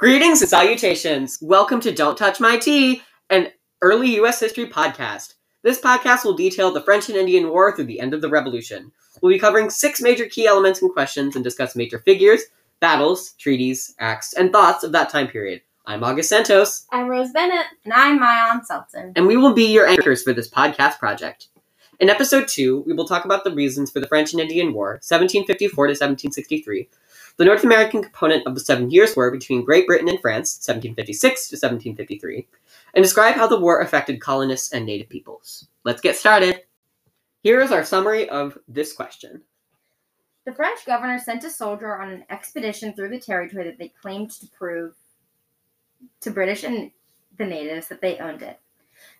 Greetings and salutations. Welcome to Don't Touch My Tea, an early U.S. history podcast. This podcast will detail the French and Indian War through the end of the Revolution. We'll be covering six major key elements and questions and discuss major figures, battles, treaties, acts, and thoughts of that time period. I'm August Santos, I'm Rose Bennett. And I'm Maayan Seltzer. and we will be your anchors for this podcast project. In episode 2, we will talk about the reasons for the French and Indian War, 1754 to 1763, the North American component of the Seven Years' War between Great Britain and France, 1756 to 1753, and describe how the war affected colonists and native peoples. Let's get started. Here is our summary of this question. The French governor sent a soldier on an expedition through the territory that they claimed to prove to British and the natives that they owned it.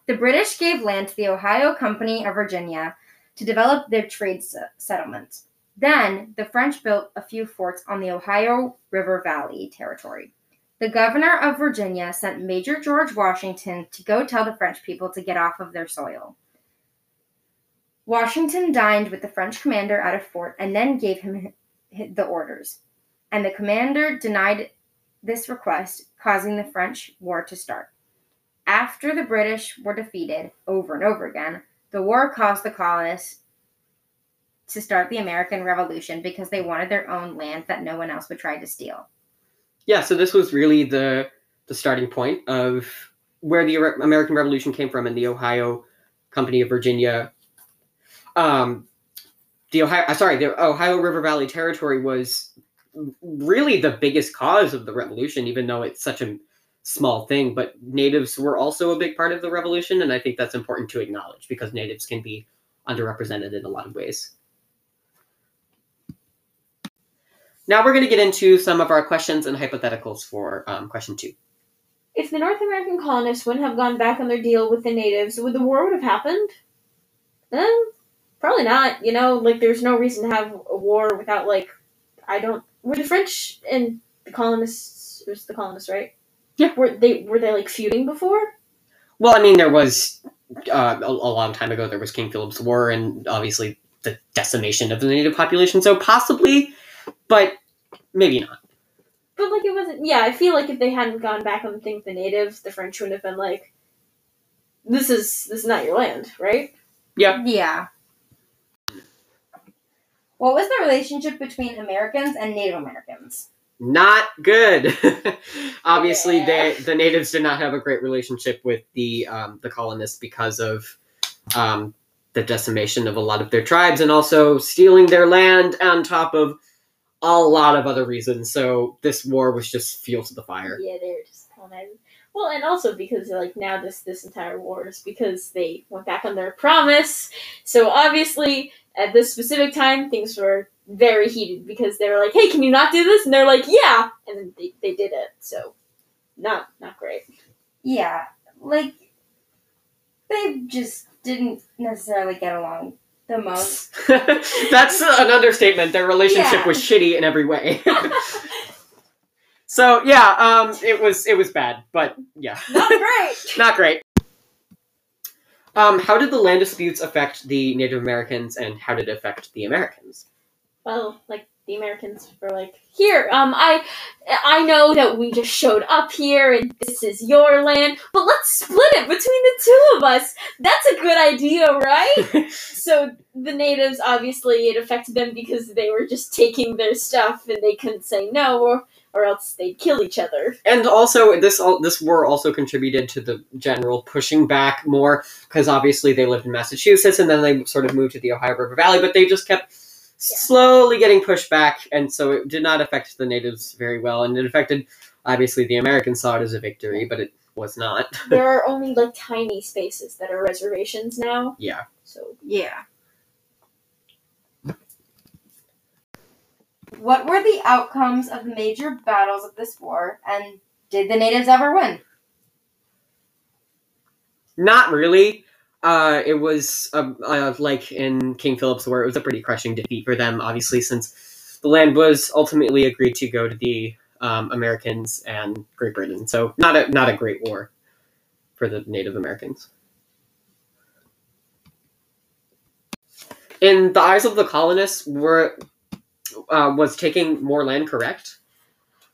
The British gave land to the Ohio Company of Virginia to develop their trade se- settlements. Then the French built a few forts on the Ohio River Valley territory. The governor of Virginia sent Major George Washington to go tell the French people to get off of their soil. Washington dined with the French commander at a fort and then gave him the orders. And the commander denied this request, causing the French war to start. After the British were defeated over and over again, the war caused the colonists to start the American Revolution because they wanted their own land that no one else would try to steal. Yeah, so this was really the the starting point of where the American Revolution came from in the Ohio Company of Virginia. Um, the Ohio, uh, sorry, the Ohio River Valley Territory was really the biggest cause of the revolution, even though it's such a small thing. But natives were also a big part of the revolution, and I think that's important to acknowledge because natives can be underrepresented in a lot of ways. Now we're going to get into some of our questions and hypotheticals for um, question two. If the North American colonists wouldn't have gone back on their deal with the natives, would the war would have happened? Eh, probably not. You know, like there's no reason to have a war without like I don't. Were the French and the colonists? It was the colonists, right? Yeah. Were they were they like feuding before? Well, I mean, there was uh, a, a long time ago. There was King Philip's War, and obviously the decimation of the native population. So possibly, but maybe not. But like it wasn't. Yeah, I feel like if they hadn't gone back on the thing with the natives, the French would have been like, "This is this is not your land, right?" Yeah. Yeah. What was the relationship between Americans and Native Americans? Not good. obviously, Yeah. they the natives did not have a great relationship with the um, the colonists because of um, the decimation of a lot of their tribes, and also stealing their land on top of a lot of other reasons. So this war was just fuel to the fire. Yeah, they're just colonizing. Well, and also because like now this this entire war is because they went back on their promise. So obviously at this specific time things were very heated because they were like, "Hey, can you not do this?" And they're like, "Yeah," and then they, they did it. So not not great. Yeah, like they just didn't necessarily get along the most. That's an understatement. Their relationship Yeah. was shitty in every way. so yeah, um, it was it was bad, but yeah, Not great. not great. Um, how did the land disputes affect the Native Americans, and how did it affect the Americans? well, like the Americans were like, "Here, um, I, I know that we just showed up here and this is your land, but let's split it between the two of us. That's a good idea, right?" so the natives, obviously, it affected them because they were just taking their stuff and they couldn't say no, or or else they'd kill each other. and also this al- this war also contributed to the general pushing back more because obviously they lived in Massachusetts and then they sort of moved to the Ohio River Valley, but they just kept slowly getting pushed back, and so it did not affect the natives very well, and it affected obviously the Americans saw it as a victory, but it was not. there are only like tiny spaces that are reservations now. Yeah. So Yeah. What were the outcomes of the major battles of this war, and did the natives ever win? Not really. Uh, it was uh, uh, like in King Philip's War, it was a pretty crushing defeat for them, obviously, since the land was ultimately agreed to go to the um, Americans and Great Britain. So not a not a great war for the Native Americans. In the eyes of the colonists, were uh, was taking more land correct?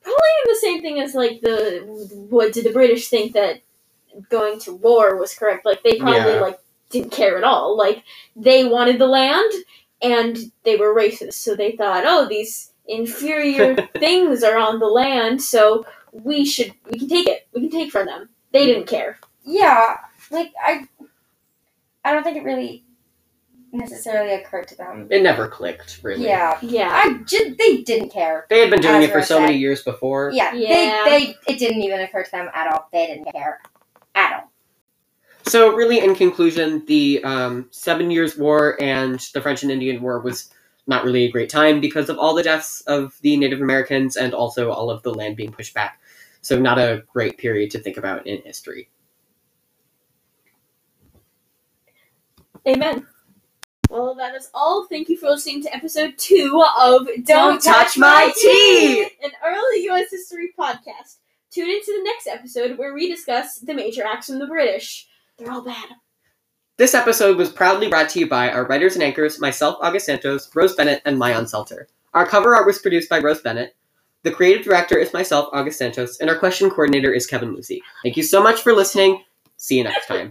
probably the same thing as like the what did the British think that going to war was correct? Like they probably Yeah. like didn't care at all. Like they wanted the land and they were racist, so they thought, oh, these inferior things are on the land, so we should we can take it. We can take from them. They didn't care. Yeah, like I, I don't think it really necessarily occurred to them. It never clicked, really. Yeah, Yeah. I just they didn't care. They had been doing it for Rose so many said. years before. Yeah, Yeah. they they it didn't even occur to them at all. They didn't care at all. So, really, in conclusion, the um, Seven Years' War and the French and Indian War was not really a great time because of all the deaths of the Native Americans and also all of the land being pushed back. So, not a great period to think about in history. Amen. Well, that is all. Thank you for listening to episode two of Don't Touch My Tea! an early U.S. history podcast. Tune into the next episode where we discuss the major acts from the British. They're all bad. This episode was proudly brought to you by our writers and anchors, myself, August Santos, Rose Bennett, and Maayan Seltzer. Our cover art was produced by Rose Bennett. The creative director is myself, August Santos, and our question coordinator is Kevin Lucy. Thank you so much for listening. See you next time.